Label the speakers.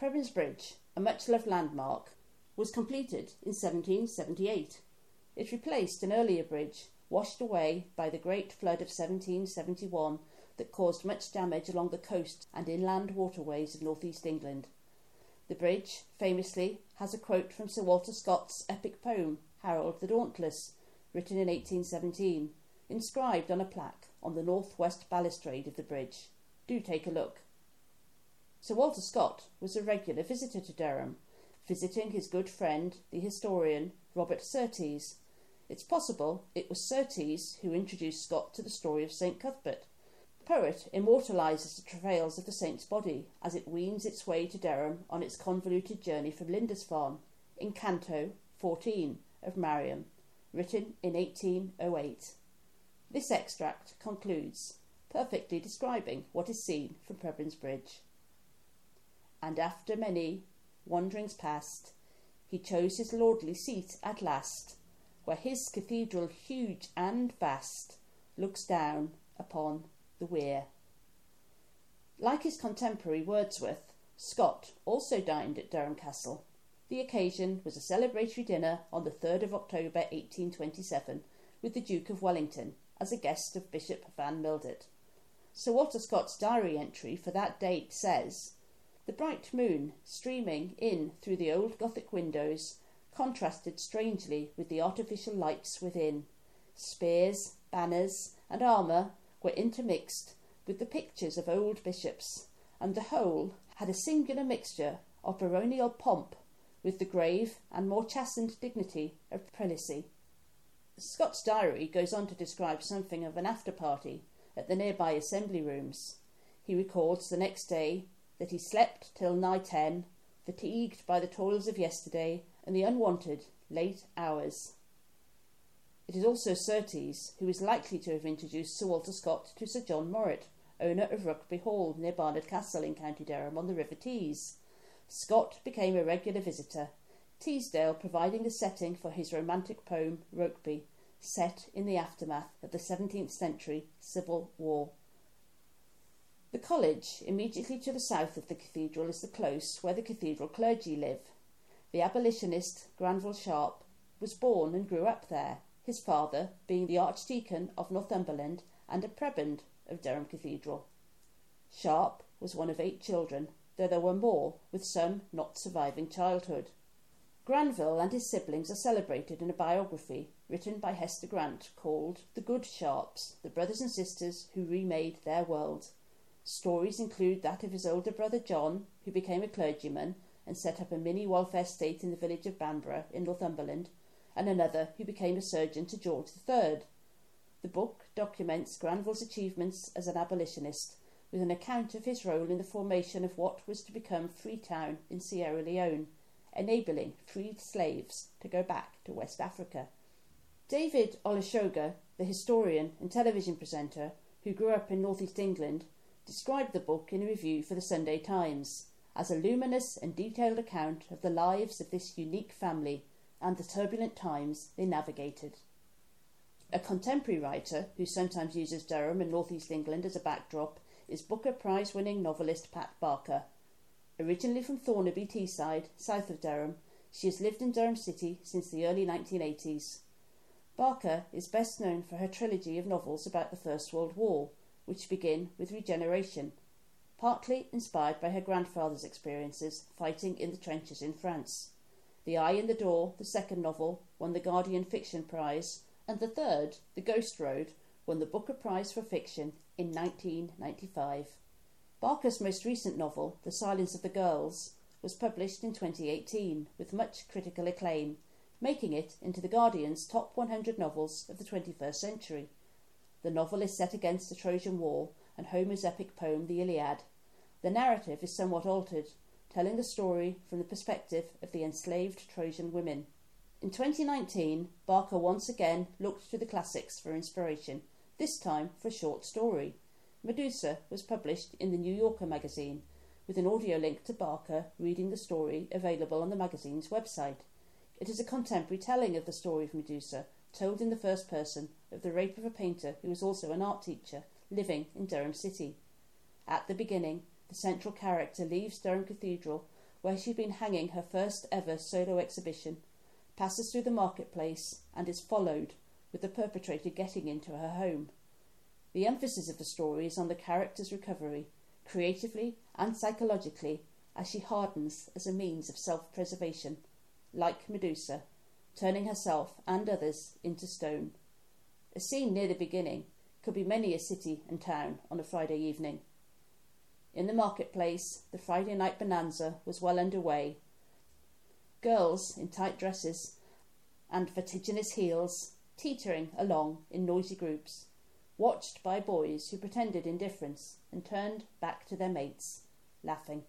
Speaker 1: Prebends Bridge, a much loved landmark, was completed in 1778. It replaced an earlier bridge washed away by the great flood of 1771 that caused much damage along the coast and inland waterways of northeast England. The bridge, famously, has a quote from Sir Walter Scott's epic poem, Harold the Dauntless, written in 1817, inscribed on a plaque on the northwest balustrade of the bridge. Do take a look. Sir Walter Scott was a regular visitor to Durham, visiting his good friend, the historian Robert Surtees, it's possible it was Surtees who introduced Scott to the story of St. Cuthbert. The poet immortalises the travails of the saint's body as it weans its way to Durham on its convoluted journey from Lindisfarne in Canto 14 of Marmion, written in 1808. This extract concludes, perfectly describing what is seen from Prebends Bridge. And after many wanderings past, he chose his lordly seat at last where his cathedral, huge and vast, looks down upon the weir. Like his contemporary Wordsworth, Scott also dined at Durham Castle. The occasion was a celebratory dinner on the 3rd of October 1827 with the Duke of Wellington as a guest of Bishop Van Mildert. Sir Walter Scott's diary entry for that date says The bright moon streaming in through the old Gothic windows contrasted strangely with the artificial lights within. Spears, banners, and armour were intermixed with the pictures of old bishops, and the whole had a singular mixture of baronial pomp with the grave and more chastened dignity of prelacy. Scott's diary goes on to describe something of an after party at the nearby assembly rooms. He records the next day that he slept till nigh ten, fatigued by the toils of yesterday, and the unwanted late hours. It is also Surtees who is likely to have introduced Sir Walter Scott to Sir John Morritt, owner of Rokeby Hall near Barnard Castle in County Durham on the River Tees. Scott became a regular visitor, Teesdale providing the setting for his romantic poem Rokeby, set in the aftermath of the 17th century Civil War. The college, immediately to the south of the cathedral, is the close where the cathedral clergy live. The abolitionist Granville Sharp was born and grew up there, his father being the Archdeacon of Northumberland and a prebend of Durham Cathedral. Sharp was one of eight children, though there were more, with some not surviving childhood. Granville and his siblings are celebrated in a biography written by Hester Grant called The Good Sharps, the brothers and sisters who remade their world. Stories include that of his older brother John, who became a clergyman and set up a mini welfare state in the village of Bamborough in Northumberland, and another who became a surgeon to George III. The book documents Granville's achievements as an abolitionist, with an account of his role in the formation of what was to become Freetown in Sierra Leone, enabling freed slaves to go back to West Africa. David Olusoga, the historian and television presenter who grew up in northeast England, described the book in a review for the Sunday Times as a luminous and detailed account of the lives of this unique family and the turbulent times they navigated. A contemporary writer who sometimes uses Durham and North East England as a backdrop is Booker Prize winning novelist Pat Barker. Originally from Thornaby, Teesside, south of Durham, she has lived in Durham City since the early 1980s. Barker is best known for her trilogy of novels about the First World War, which begin with Regeneration partly inspired by her grandfather's experiences fighting in the trenches in France. The Eye in the Door, the second novel, won the Guardian Fiction Prize, and the third, The Ghost Road, won the Booker Prize for Fiction in 1995. Barker's most recent novel, The Silence of the Girls, was published in 2018 with much critical acclaim, making it into The Guardian's top 100 novels of the 21st century. The novel is set against the Trojan War and Homer's epic poem, The Iliad, the narrative is somewhat altered, telling the story from the perspective of the enslaved Trojan women. In 2019, Barker once again looked to the classics for inspiration, this time for a short story. Medusa was published in the New Yorker magazine, with an audio link to Barker reading the story available on the magazine's website. It is a contemporary telling of the story of Medusa, told in the first person, of the rape of a painter who was also an art teacher living in Durham City. At the beginning, the central character leaves Durham Cathedral where she'd been hanging her first ever solo exhibition, passes through the marketplace and is followed, with the perpetrator getting into her home. The emphasis of the story is on the character's recovery, creatively and psychologically, as she hardens as a means of self preservation, like Medusa, turning herself and others into stone. A scene near the beginning could be many a city and town on a Friday evening. In the marketplace, the Friday night bonanza was well under way. Girls in tight dresses and vertiginous heels teetering along in noisy groups, watched by boys who pretended indifference and turned back to their mates, laughing.